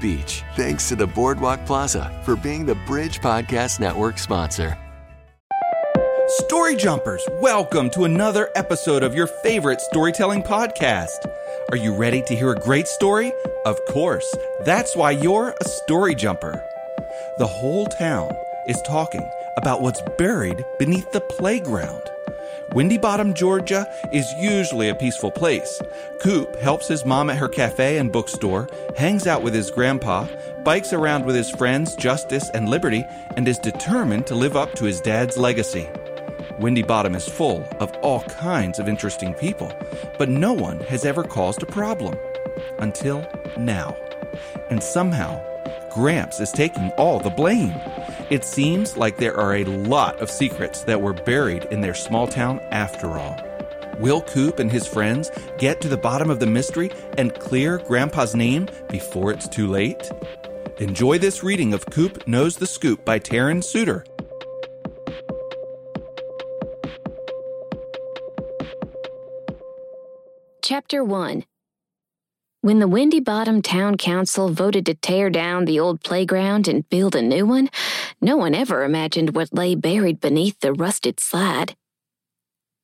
Beach. Thanks to the Boardwalk Plaza for being the Bridge Podcast Network sponsor. Story Jumpers, welcome to another episode of your favorite storytelling podcast. Are you ready to hear a great story? Of course. That's why you're a story jumper. The whole town is talking about what's buried beneath the playground. Windy Bottom, Georgia is usually a peaceful place. Coop helps his mom at her cafe and bookstore, hangs out with his grandpa, bikes around with his friends Justice and Liberty, and is determined to live up to his dad's legacy. Windy Bottom is full of all kinds of interesting people, but no one has ever caused a problem. Until now. And somehow, Gramps is taking all the blame. It seems like there are a lot of secrets that were buried in their small town after all. Will Coop and his friends get to the bottom of the mystery and clear Grandpa's name before it's too late? Enjoy this reading of Coop Knows the Scoop by Taryn Souders. Chapter 1 When the Windy Bottom Town Council voted to tear down the old playground and build a new one, no one ever imagined what lay buried beneath the rusted slide.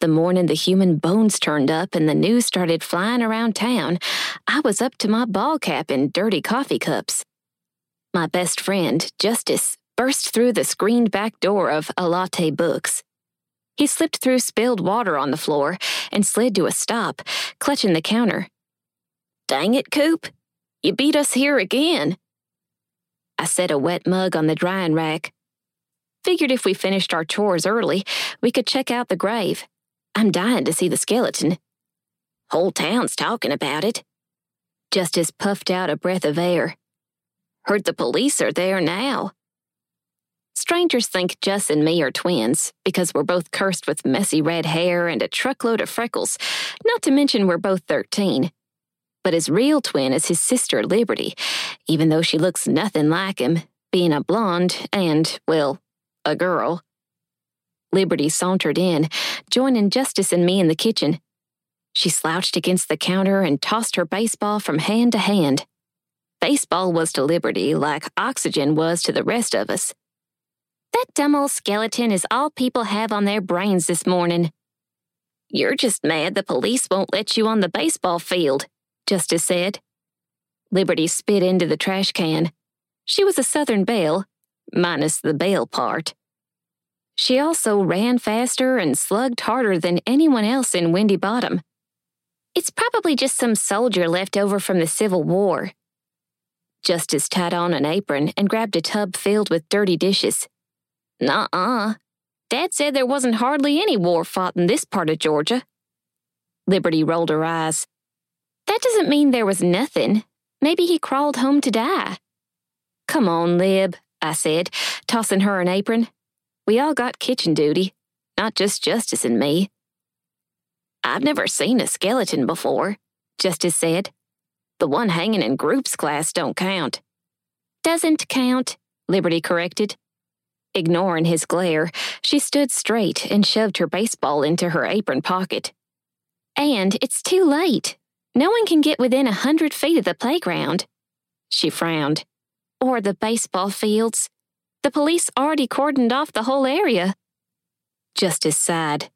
The morning the human bones turned up and the news started flying around town, I was up to my ball cap in dirty coffee cups. My best friend, Justice, burst through the screened back door of A Latte Books. He slipped through spilled water on the floor and slid to a stop, clutching the counter. Dang it, Coop! You beat us here again. I set a wet mug on the drying rack. Figured if we finished our chores early, we could check out the grave. I'm dying to see the skeleton. Whole town's talking about it. Justice puffed out a breath of air. Heard the police are there now. Strangers think Jess and me are twins because we're both cursed with messy red hair and a truckload of freckles, not to mention we're both 13. But his real twin is his sister, Liberty, even though she looks nothing like him, being a blonde and, well, a girl. Liberty sauntered in, joining Justice and me in the kitchen. She slouched against the counter and tossed her baseball from hand to hand. Baseball was to Liberty like oxygen was to the rest of us. That dumb old skeleton is all people have on their brains this morning. You're just mad the police won't let you on the baseball field, Justice said. Liberty spit into the trash can. She was a Southern belle, minus the belle part. She also ran faster and slugged harder than anyone else in Windy Bottom. It's probably just some soldier left over from the Civil War. Justice tied on an apron and grabbed a tub filled with dirty dishes. Nuh-uh. Dad said there wasn't hardly any war fought in this part of Georgia. Liberty rolled her eyes. That doesn't mean there was nothing. Maybe he crawled home to die. Come on, Lib, I said, tossing her an apron. We all got kitchen duty, not just Justice and me. I've never seen a skeleton before, Justice said. The one hanging in groups class don't count. Doesn't count, Liberty corrected. Ignoring his glare, she stood straight and shoved her baseball into her apron pocket. And it's too late. No one can get within a hundred feet of the playground. She frowned. Or the baseball fields. The police already cordoned off the whole area. Justice sighed.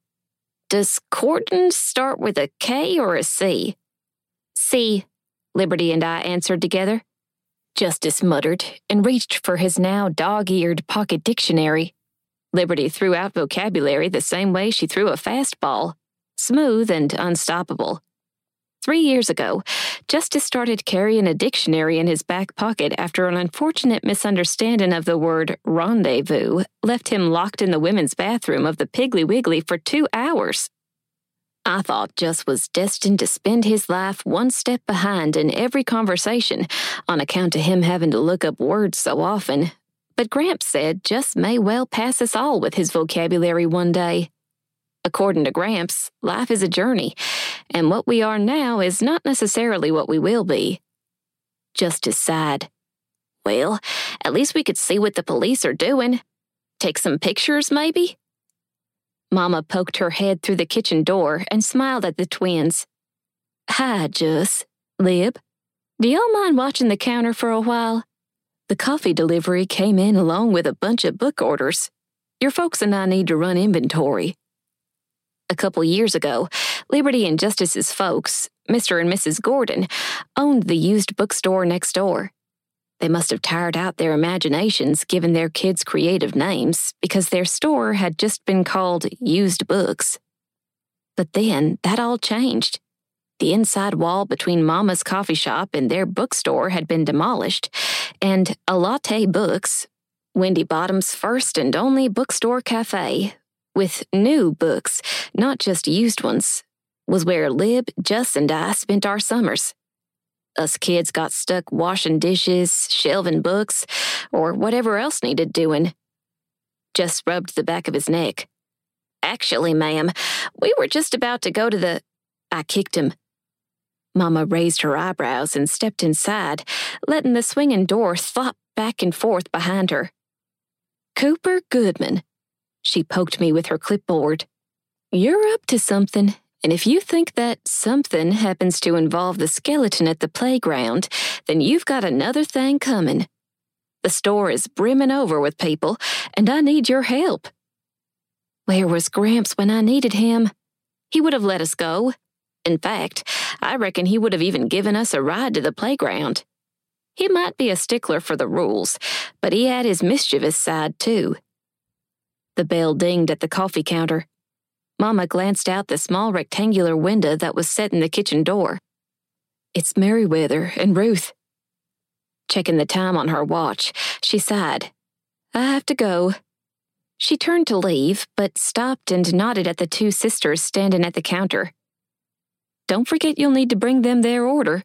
Does cordon start with a K or a C? C, Liberty and I answered together. Justice muttered and reached for his now dog eared pocket dictionary. Liberty threw out vocabulary the same way she threw a fastball smooth and unstoppable. Three years ago, Justice started carrying a dictionary in his back pocket after an unfortunate misunderstanding of the word rendezvous left him locked in the women's bathroom of the Piggly Wiggly for two hours. I thought Just was destined to spend his life one step behind in every conversation on account of him having to look up words so often. But Gramps said Just may well pass us all with his vocabulary one day. According to Gramps, life is a journey, and what we are now is not necessarily what we will be. Justice sighed. Well, at least we could see what the police are doing. Take some pictures, maybe? Mama poked her head through the kitchen door and smiled at the twins. Hi, Jus. Lib. Do y'all mind watching the counter for a while? The coffee delivery came in along with a bunch of book orders. Your folks and I need to run inventory. A couple years ago, Liberty and Justice's folks, Mr. and Mrs. Gordon, owned the used bookstore next door. They must have tired out their imaginations given their kids' creative names because their store had just been called Used Books. But then that all changed. The inside wall between Mama's coffee shop and their bookstore had been demolished, and A Latte Books, Windy Bottom's first and only bookstore cafe, with new books, not just used ones, was where Lib, Jus, and I spent our summers. Us kids got stuck washing dishes, shelving books, or whatever else needed doing. Just rubbed the back of his neck. Actually, ma'am, we were just about to go to the. I kicked him. Mama raised her eyebrows and stepped inside, letting the swinging door thwop back and forth behind her. Cooper Goodman. She poked me with her clipboard. You're up to something, and if you think that something happens to involve the skeleton at the playground, then you've got another thing coming. The store is brimming over with people, and I need your help. Where was Gramps when I needed him? He would have let us go. In fact, I reckon he would have even given us a ride to the playground. He might be a stickler for the rules, but he had his mischievous side too. The bell dinged at the coffee counter. Mama glanced out the small rectangular window that was set in the kitchen door. It's Merriweather and Ruth. Checking the time on her watch, she sighed. I have to go. She turned to leave, but stopped and nodded at the two sisters standing at the counter. Don't forget you'll need to bring them their order.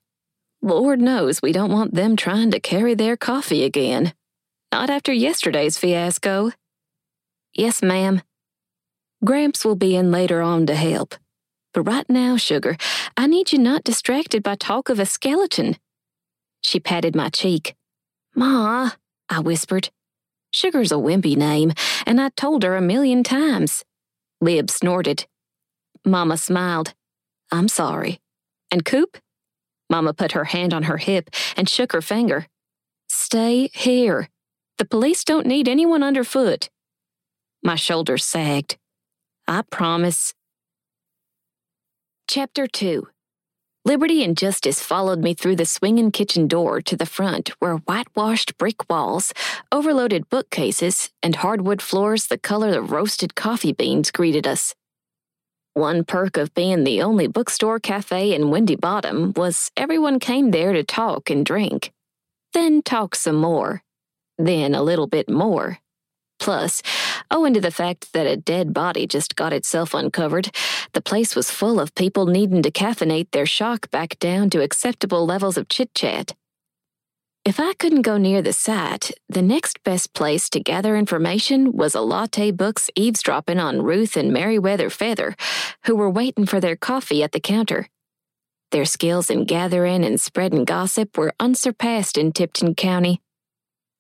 Lord knows we don't want them trying to carry their coffee again. Not after yesterday's fiasco. Yes, ma'am. Gramps will be in later on to help. But right now, sugar, I need you not distracted by talk of a skeleton. She patted my cheek. Ma, I whispered. Sugar's a wimpy name, and I told her a million times. Lib snorted. Mama smiled. I'm sorry. And Coop? Mama put her hand on her hip and shook her finger. Stay here. The police don't need anyone underfoot. My shoulders sagged. I promise. Chapter 2 Liberty and Justice followed me through the swinging kitchen door to the front where whitewashed brick walls, overloaded bookcases, and hardwood floors the color of roasted coffee beans greeted us. One perk of being the only bookstore cafe in Windy Bottom was everyone came there to talk and drink. Then talk some more. Then a little bit more. Plus, owing to the fact that a dead body just got itself uncovered, the place was full of people needing to caffeinate their shock back down to acceptable levels of chit chat. If I couldn't go near the site, the next best place to gather information was a latte books eavesdropping on Ruth and Merriweather Feather, who were waiting for their coffee at the counter. Their skills in gathering and spreading gossip were unsurpassed in Tipton County.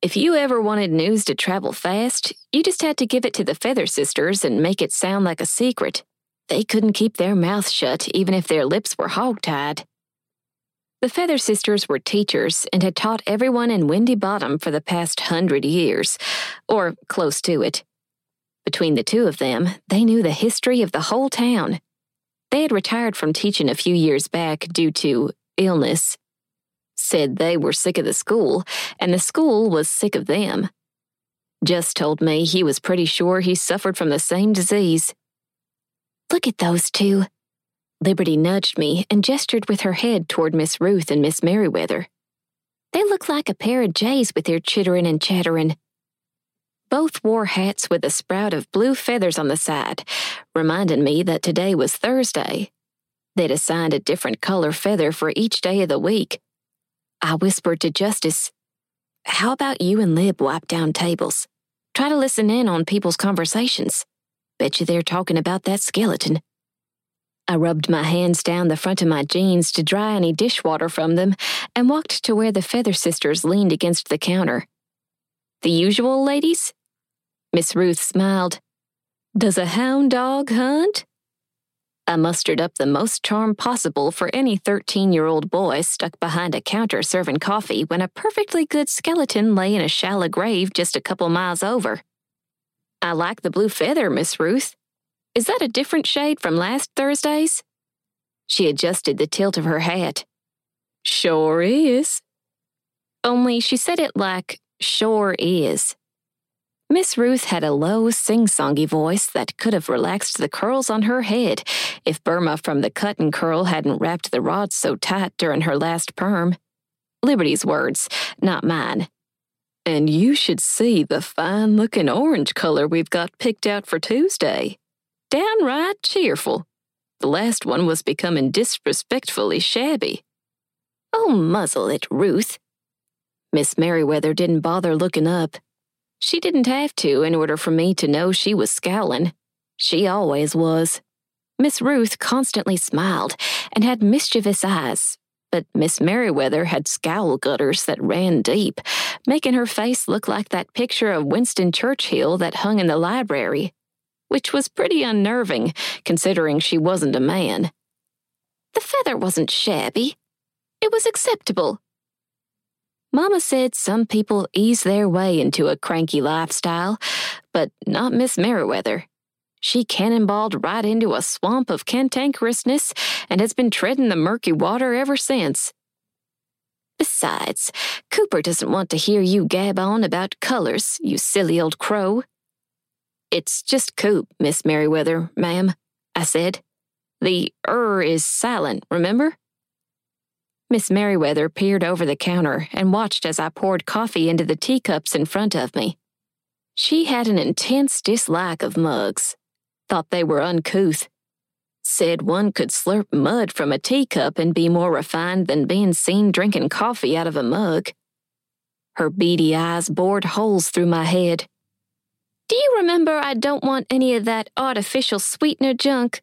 If you ever wanted news to travel fast, you just had to give it to the Feather Sisters and make it sound like a secret. They couldn't keep their mouths shut even if their lips were hog-tied. The Feather Sisters were teachers and had taught everyone in Windy Bottom for the past hundred years, or close to it. Between the two of them, they knew the history of the whole town. They had retired from teaching a few years back due to illness said they were sick of the school, and the school was sick of them. Just told me he was pretty sure he suffered from the same disease. Look at those two. Liberty nudged me and gestured with her head toward Miss Ruth and Miss Merriweather. They look like a pair of jays with their chittering and chattering. Both wore hats with a sprout of blue feathers on the side, reminding me that today was Thursday They'd assigned a different color feather for each day of the week. I whispered to Justice, How about you and Lib wipe down tables? Try to listen in on people's conversations. Bet you they're talking about that skeleton. I rubbed my hands down the front of my jeans to dry any dishwater from them and walked to where the Feather Sisters leaned against the counter. The usual ladies? Miss Ruth smiled. Does a hound dog hunt? I mustered up the most charm possible for any 13 year old boy stuck behind a counter serving coffee when a perfectly good skeleton lay in a shallow grave just a couple miles over. I like the blue feather, Miss Ruth. Is that a different shade from last Thursday's? She adjusted the tilt of her hat. Sure is. Only she said it like, sure is. Miss Ruth had a low, sing songy voice that could have relaxed the curls on her head if Burma from the cut and curl hadn't wrapped the rods so tight during her last perm. Liberty's words, not mine. And you should see the fine looking orange color we've got picked out for Tuesday. Downright cheerful. The last one was becoming disrespectfully shabby. Oh, muzzle it, Ruth. Miss Merriweather didn't bother looking up. She didn't have to in order for me to know she was scowling. She always was. Miss Ruth constantly smiled and had mischievous eyes, but Miss Merriweather had scowl gutters that ran deep, making her face look like that picture of Winston Churchill that hung in the library, which was pretty unnerving considering she wasn't a man. The feather wasn't shabby. It was acceptable Mama said some people ease their way into a cranky lifestyle, but not Miss Merriweather. She cannonballed right into a swamp of cantankerousness and has been treading the murky water ever since. Besides, Cooper doesn't want to hear you gab on about colors, you silly old crow. It's just Coop, Miss Merriweather, ma'am, I said. The er is silent, remember? Miss Merriweather peered over the counter and watched as I poured coffee into the teacups in front of me. She had an intense dislike of mugs, thought they were uncouth, said one could slurp mud from a teacup and be more refined than being seen drinking coffee out of a mug. Her beady eyes bored holes through my head. Do you remember I don't want any of that artificial sweetener junk?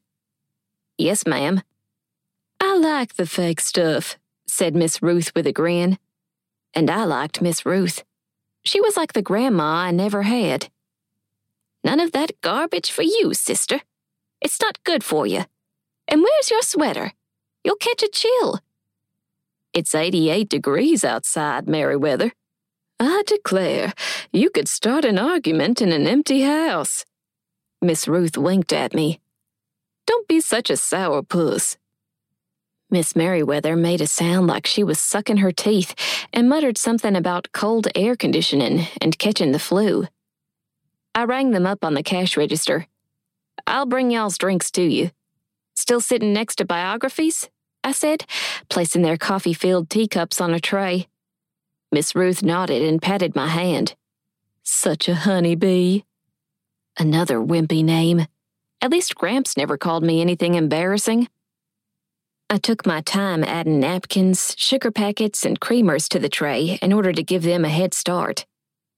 Yes, ma'am. I like the fake stuff, said Miss Ruth with a grin. And I liked Miss Ruth. She was like the grandma I never had. None of that garbage for you, sister. It's not good for you. And where's your sweater? You'll catch a chill. It's 88 degrees outside, Merriweather. I declare, you could start an argument in an empty house. Miss Ruth winked at me. Don't be such a sour puss. Miss Merriweather made a sound like she was sucking her teeth and muttered something about cold air conditioning and catching the flu. I rang them up on the cash register. I'll bring y'all's drinks to you. Still sitting next to biographies? I said, placing their coffee filled teacups on a tray. Miss Ruth nodded and patted my hand. Such a honey bee. Another wimpy name. At least Gramps never called me anything embarrassing. I took my time adding napkins, sugar packets, and creamers to the tray in order to give them a head start.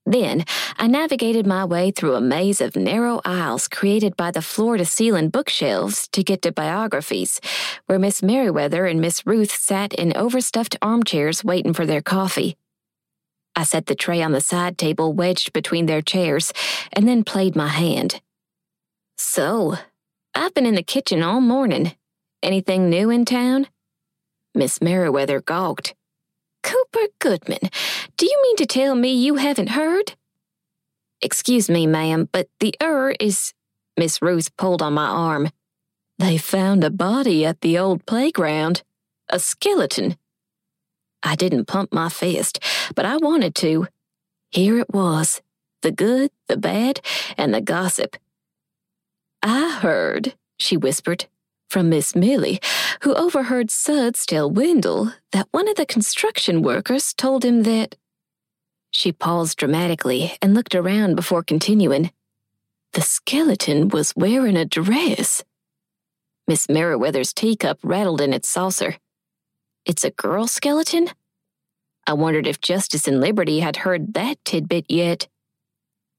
Then I navigated my way through a maze of narrow aisles created by the floor to ceiling bookshelves to get to biographies, where Miss Merriweather and Miss Ruth sat in overstuffed armchairs waiting for their coffee. I set the tray on the side table wedged between their chairs and then played my hand. So, I've been in the kitchen all morning Anything new in town? Miss Merriweather gawked. Cooper Goodman, do you mean to tell me you haven't heard? Excuse me, ma'am, but the er is. Miss Ruth pulled on my arm. They found a body at the old playground. A skeleton. I didn't pump my fist, but I wanted to. Here it was the good, the bad, and the gossip. I heard, she whispered from Miss Millie, who overheard Suds tell Wendell that one of the construction workers told him that. She paused dramatically and looked around before continuing. The skeleton was wearing a dress. Miss Merriweather's teacup rattled in its saucer. It's a girl skeleton? I wondered if Justice and Liberty had heard that tidbit yet.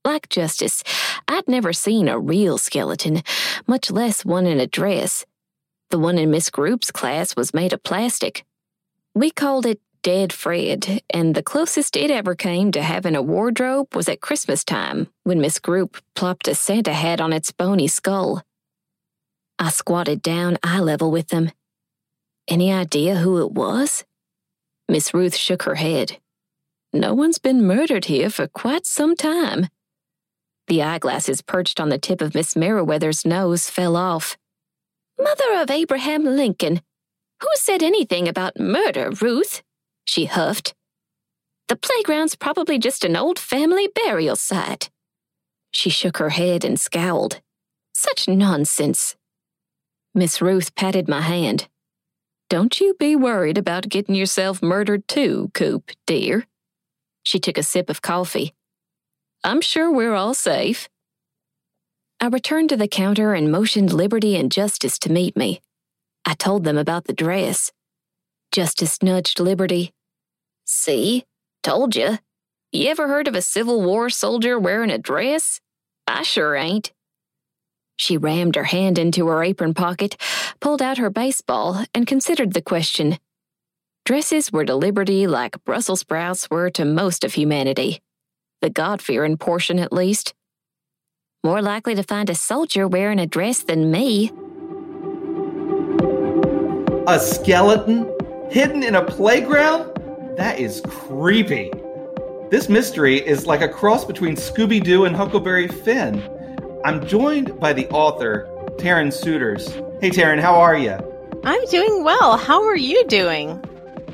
Like Justice, I'd never seen a real skeleton, much less one in a dress. The one in Miss Group's class was made of plastic. We called it Dead Fred, and the closest it ever came to having a wardrobe was at Christmas time when Miss Group plopped a Santa hat on its bony skull. I squatted down eye level with them. Any idea who it was? Miss Ruth shook her head. No one's been murdered here for quite some time. The eyeglasses perched on the tip of Miss Merriweather's nose fell off. Mother of Abraham Lincoln, who said anything about murder, Ruth? She huffed. The playground's probably just an old family burial site. She shook her head and scowled. Such nonsense. Miss Ruth patted my hand. Don't you be worried about getting yourself murdered too, Coop, dear. She took a sip of coffee. I'm sure we're all safe. I returned to the counter and motioned Liberty and Justice to meet me. I told them about the dress. Justice nudged Liberty. See? Told you. You ever heard of a Civil War soldier wearing a dress? I sure ain't. She rammed her hand into her apron pocket, pulled out her baseball, and considered the question. Dresses were to Liberty like Brussels sprouts were to most of humanity. The God fearing portion, at least. More likely to find a soldier wearing a dress than me. A skeleton hidden in a playground? That is creepy. This mystery is like a cross between Scooby Doo and Huckleberry Finn. I'm joined by the author, Taryn Souders. Hey, Taryn, how are you? I'm doing well. How are you doing?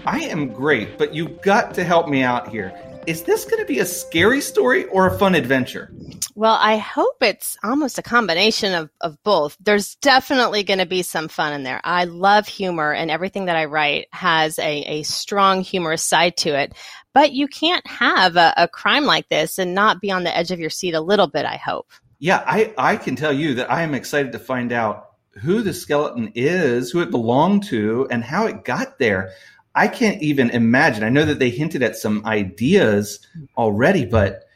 I am great, but you've got to help me out here. Is this going to be a scary story or a fun adventure? Well, I hope it's almost a combination of, of both. There's definitely going to be some fun in there. I love humor, and everything that I write has a, a strong humorous side to it. But you can't have a, a crime like this and not be on the edge of your seat a little bit, I hope. Yeah, I, I can tell you that I am excited to find out who the skeleton is, who it belonged to, and how it got there. I can't even imagine. I know that they hinted at some ideas already, but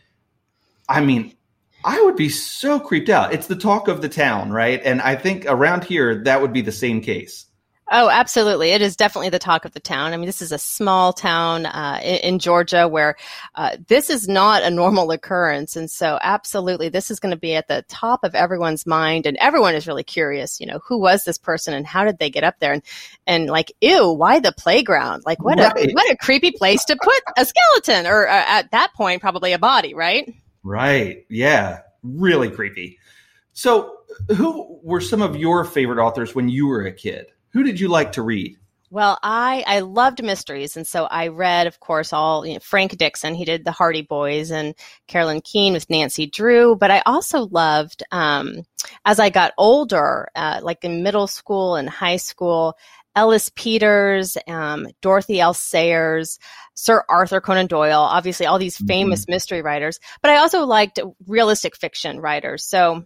I mean, I would be so creeped out. It's the talk of the town, right? And I think around here, that would be the same case. Oh, absolutely. It is definitely the talk of the town. I mean, this is a small town uh, in, in, Georgia where uh, this is not a normal occurrence. And so, absolutely, this is going to be at the top of everyone's mind. And everyone is really curious, you know, who was this person and how did they get up there? And, and like, ew, why the playground? Like, what, right. a, what a creepy place to put a skeleton or uh, at that point, probably a body, right? Right. Yeah. Really creepy. So, who were some of your favorite authors when you were a kid? Who did you like to read? Well, I I loved mysteries, and so I read, of course, all you know, Frank Dixon. He did the Hardy Boys and Carolyn Keene with Nancy Drew. But I also loved, um, as I got older, uh, like in middle school and high school, Ellis Peters, um, Dorothy L. Sayers, Sir Arthur Conan Doyle. Obviously, all these famous mm-hmm. mystery writers. But I also liked realistic fiction writers. So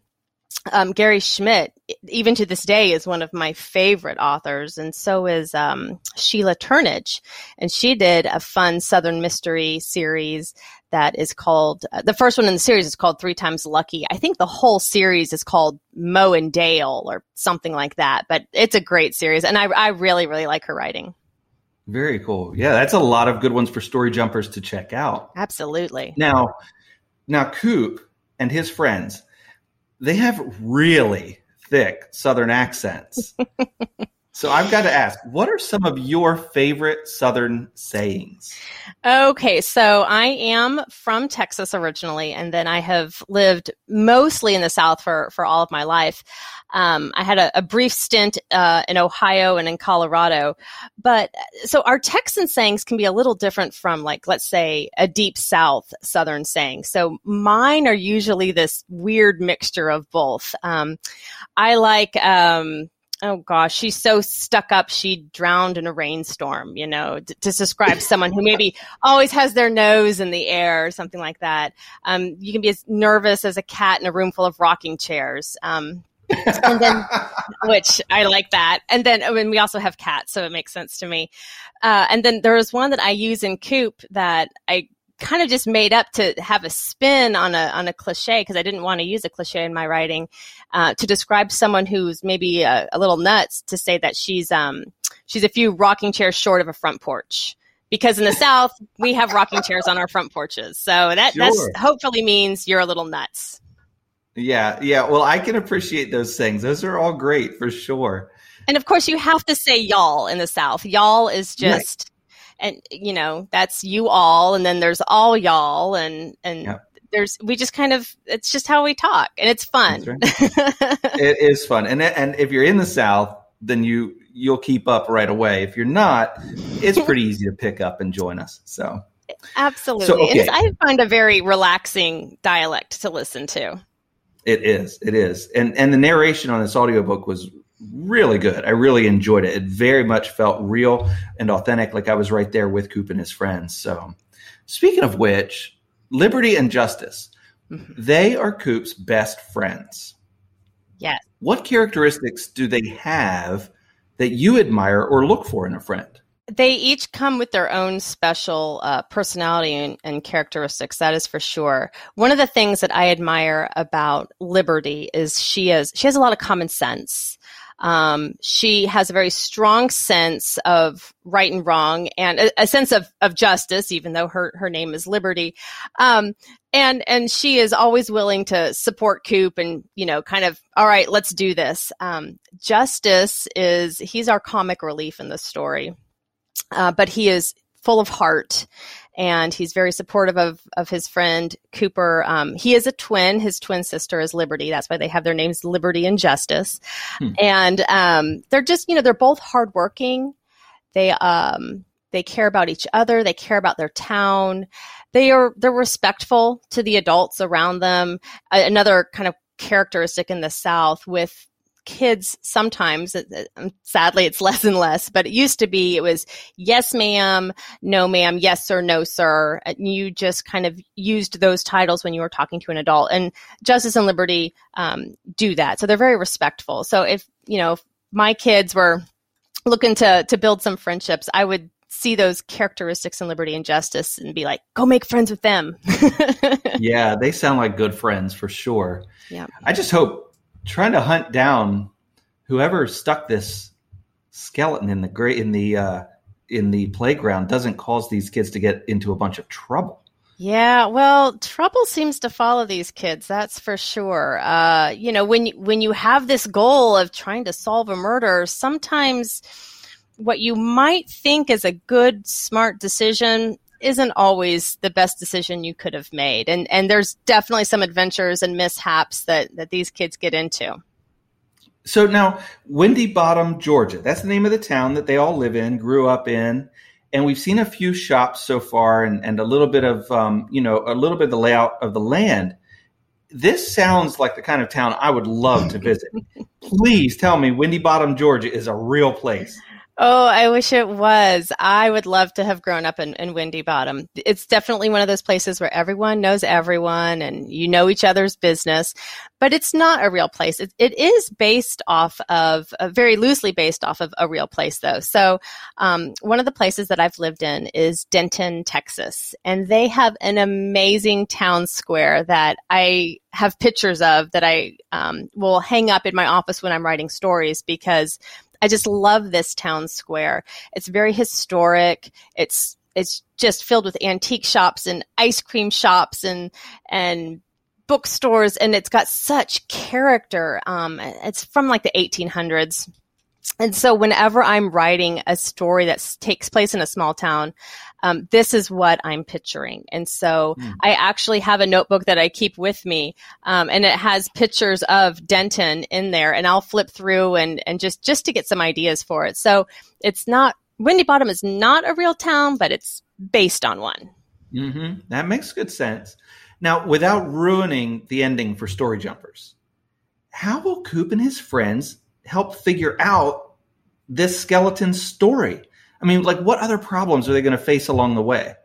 um, Gary Schmidt, even to this day, is one of my favorite authors, and so is um, Sheila Turnage. And she did a fun Southern mystery series that is called uh, the first one in the series is called Three Times Lucky. I think the whole series is called Mo and Dale or something like that. But it's a great series, and I, I really, really like her writing. Very cool. Yeah, that's a lot of good ones for story jumpers to check out. Absolutely. Now, now Coop and his friends they have really thick Southern accents. so I've got to ask, what are some of your favorite Southern sayings? Okay, so I am from Texas originally, and then I have lived mostly in the South for, for all of my life. Um, I had a, a brief stint uh, in Ohio and in Colorado, but so our Texan sayings can be a little different from, like, let's say, a deep South Southern saying. So mine are usually this weird mixture of both. Um, I like. Um, oh gosh, she's so stuck up. She drowned in a rainstorm, you know, to, to describe someone who maybe always has their nose in the air or something like that. Um, you can be as nervous as a cat in a room full of rocking chairs. Um, and then which I like that. And then I mean, we also have cats, so it makes sense to me. Uh, and then there was one that I use in Coop that I kind of just made up to have a spin on a on a cliche because I didn't want to use a cliche in my writing uh, to describe someone who's maybe a, a, little nuts to say that she's um she's a few rocking chairs short of a front porch because in the South we have rocking chairs on our front porches. So that sure. that's hopefully means you're a little nuts. Yeah, yeah. Well, I can appreciate those things. Those are all great for sure. And of course, you have to say y'all in the South. Y'all is just. And you know, that's you all, and then there's all y'all, and and yep. there's we just kind of it's just how we talk, and it's fun. Right. it is fun, and and if you're in the South, then you you'll keep up right away. If you're not, it's pretty easy to pick up and join us. So absolutely, so, okay. I find a very relaxing dialect to listen to. It is, it is, and and the narration on this audiobook was really good. I really enjoyed it. It very much felt real and authentic, like I was right there with Coop and his friends. So, speaking of which, Liberty and Justice, mm-hmm. they are Coop's best friends. Yes. What characteristics do they have that you admire or look for in a friend? They each come with their own special uh, personality and, and, characteristics. That is for sure. One of the things that I admire about Liberty is she is she has a lot of common sense. Um, she has a very strong sense of right and wrong and a, a sense of, of justice, even though her, her name is Liberty. Um, and, and she is always willing to support Coop and, you know, kind of, all right, let's do this. Um, Justice is, he's our comic relief in the story. Uh, but he is full of heart and he's very supportive of of his friend Cooper. Um, he is a twin. His twin sister is Liberty. That's why they have their names Liberty and Justice. Hmm. And um, they're just you know they're both hardworking. They um they care about each other. They care about their town. They are they're respectful to the adults around them. Another kind of characteristic in the South with kids sometimes um, sadly it's less and less but it used to be it was yes ma'am no ma'am yes sir no sir and you just kind of used those titles when you were talking to an adult and justice and liberty um, do that so they're very respectful. So if you know if my kids were looking to to build some friendships i would see those characteristics in liberty and justice and be like go make friends with them. Yeah they sound like good friends for sure. Yeah. I just hope trying to hunt down whoever stuck this skeleton in the in the uh, in the playground doesn't cause these kids to get into a bunch of trouble. Yeah, well, trouble seems to follow these kids. That's for sure. Uh, you know, when when you have this goal of trying to solve a murder, sometimes what you might think is a good, smart decision isn't always the best decision you could have made. And and there's definitely some adventures and mishaps that that these kids get into. So now, Windy Bottom, Georgia. That's the name of the town that they all live in, grew up in, and we've seen a few shops so far, and, and a little bit of um, you know a little bit of the layout of the land. This sounds like the kind of town I would love to visit. Please tell me, Windy Bottom, Georgia, is a real place. Oh, I wish it was. I would love to have grown up in, in Windy Bottom. It's definitely one of those places where everyone knows everyone and you know each other's business, but it's not a real place. It, it is based off of, uh, very loosely based off of a real place though. So, um, one of the places that I've lived in is Denton, Texas, and they have an amazing town square that I have pictures of that I um, will hang up in my office when I'm writing stories because I just love this town square. It's very historic. It's it's just filled with antique shops and ice cream shops and and bookstores and it's got such character. Um, it's from like the 1800s. And so whenever I'm writing a story that takes place in a small town, um, this is what I'm picturing. And so mm. I actually have a notebook that I keep with me, um, and it has pictures of Denton in there, and I'll flip through and and just just to get some ideas for it. So it's not Windy Bottom is not a real town, but it's based on one. Mm-hmm. That makes good sense. Now, without ruining the ending for Story Jumpers, how will Coop and his friends help figure out this skeleton story? I mean, like, what other problems are they going to face along the way?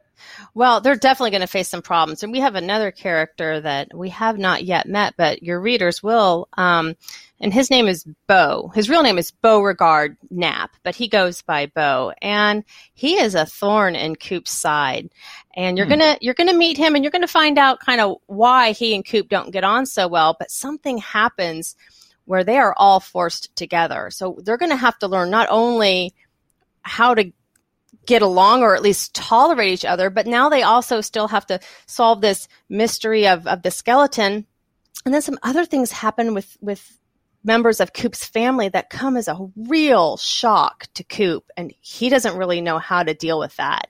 Well, they're definitely going to face some problems. And we have another character that we have not yet met, but your readers will. Um, and his name is Bo. His real name is Beauregard Knapp, but he goes by Bo. And he is a thorn in Coop's side. And you're hmm. gonna you're gonna meet him and you're gonna find out kind of why he and Coop don't get on so well, but something happens where they are all forced together. So they're gonna have to learn not only how to get along or at least tolerate each other. But now they also still have to solve this mystery of, of the skeleton. And then some other things happen with, with members of Coop's family that come as a real shock to Coop, and he doesn't really know how to deal with that.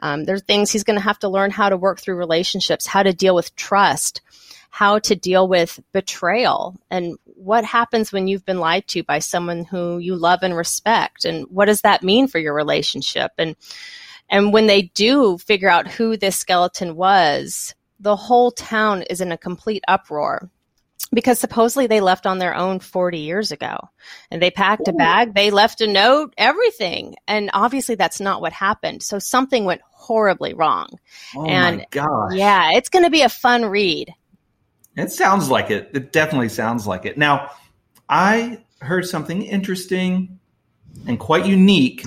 Um, there's things he's going to have to learn how to work through relationships, how to deal with trust, how to deal with betrayal, and what happens when you've been lied to by someone who you love and respect and what does that mean for your relationship? And and when they do figure out who this skeleton was the whole town is in a complete uproar because supposedly they left on their own 40 years ago and they packed Ooh. a bag they left a note everything and obviously that's not what happened. So something went horribly wrong. Oh and yeah it's going to be a fun read it sounds like it. It definitely sounds like it. Now, I heard something interesting and quite unique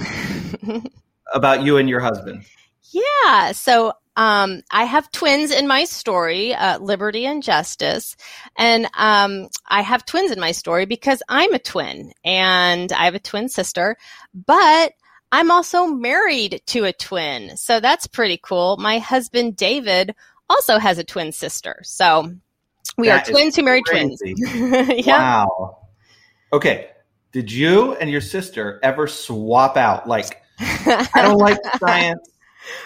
about you and your husband. Yeah. So um, I have twins in my story, uh, Liberty and Justice. And um, I have twins in my story because I'm a twin and I have a twin sister, but I'm also married to a twin. So that's pretty cool. My husband, David, also has a twin sister. So we that are twins who married twins. Wow. Okay. Did you and your sister ever swap out? Like, I don't like science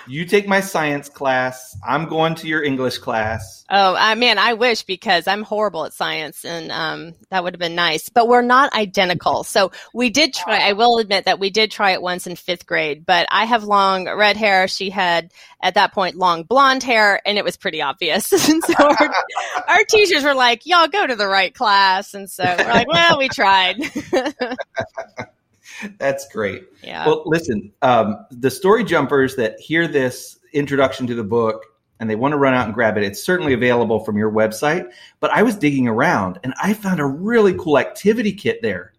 you take my science class. I'm going to your English class. Oh, uh, man, I wish because I'm horrible at science and um, that would have been nice. But we're not identical. So we did try, I will admit that we did try it once in fifth grade, but I have long red hair. She had, at that point, long blonde hair, and it was pretty obvious. and so our, our teachers were like, y'all go to the right class. And so we're like, well, we tried. That's great. Yeah. Well, listen, um, the story jumpers that hear this introduction to the book and they want to run out and grab it, it's certainly available from your website. But I was digging around and I found a really cool activity kit there.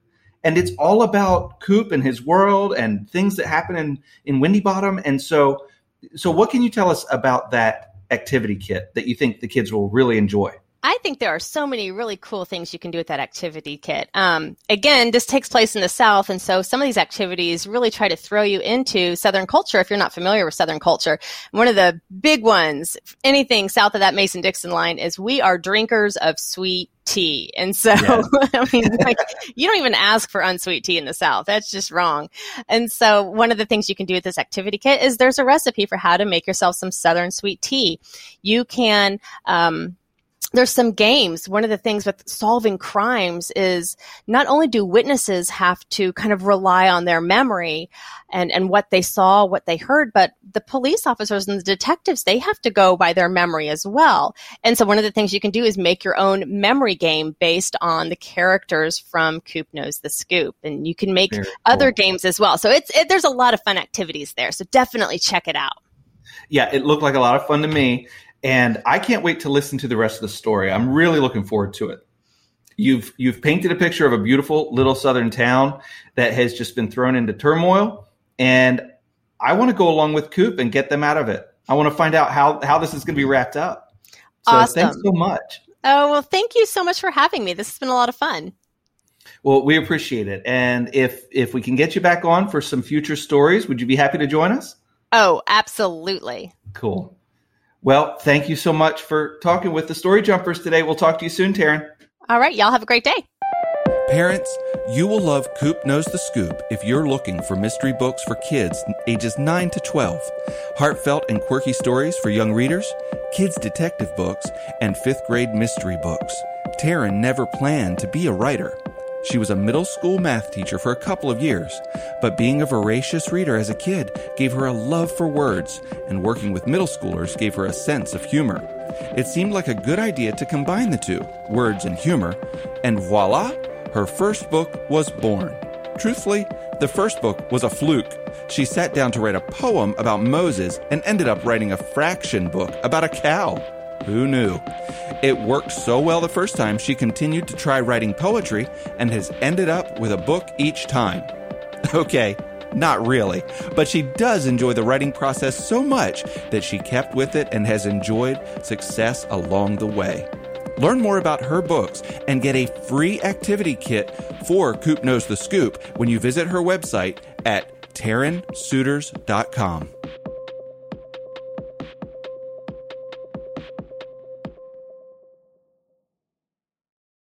And it's all about Coop and his world and things that happen in, in Windy Bottom. And so, so what can you tell us about that activity kit that you think the kids will really enjoy? I think there are so many really cool things you can do with that activity kit. Um, again, this takes place in the South, and so some of these activities really try to throw you into Southern culture if you're not familiar with Southern culture. One of the big ones, anything south of that Mason Dixon line, is we are drinkers of sweet tea. And so, yeah. I mean, like, you don't even ask for unsweet tea in the South. That's just wrong. And so, one of the things you can do with this activity kit is there's a recipe for how to make yourself some Southern sweet tea. You can, um, there's some games. One of the things with solving crimes is not only do witnesses have to kind of rely on their memory and, and what they saw, what they heard, but the police officers and the detectives, they have to go by their memory as well. And so one of the things you can do is make your own memory game based on the characters from Coop Knows the Scoop. And you can make other games as well. So it's, it, there's a lot of fun activities there. So definitely check it out. Yeah, it looked like a lot of fun to me. And I can't wait to listen to the rest of the story. I'm really looking forward to it. You've you've painted a picture of a beautiful little southern town that has just been thrown into turmoil, and I want to go along with Coop and get them out of it. I want to find out how how this is going to be wrapped up. So awesome. thanks so much. Oh well, thank you so much for having me. This has been a lot of fun. Well, we appreciate it, and if if we can get you back on for some future stories, would you be happy to join us? Oh, absolutely. Cool. Well, thank you so much for talking with the Story Jumpers today. We'll talk to you soon, Taryn. All right. Y'all have a great day. Parents, you will love Coop Knows the Scoop if you're looking for mystery books for kids ages 9 to 12, heartfelt and quirky stories for young readers, kids' detective books, and fifth grade mystery books. Taryn never planned to be a writer. She was a middle school math teacher for a couple of years, but being a voracious reader as a kid gave her a love for words, and working with middle schoolers gave her a sense of humor. It seemed like a good idea to combine the two, words and humor, and voila, her first book was born. Truthfully, The first book was a fluke. She sat down to write a poem about Moses and ended up writing a fraction book about a cow. Who knew? It worked so well the first time, she continued to try writing poetry and has ended up with a book each time. Okay, not really, but she does enjoy the writing process so much that she kept with it and has enjoyed success along the way. Learn more about her books and get a free activity kit for Coop Knows the Scoop when you visit her website at TarynSouders.com.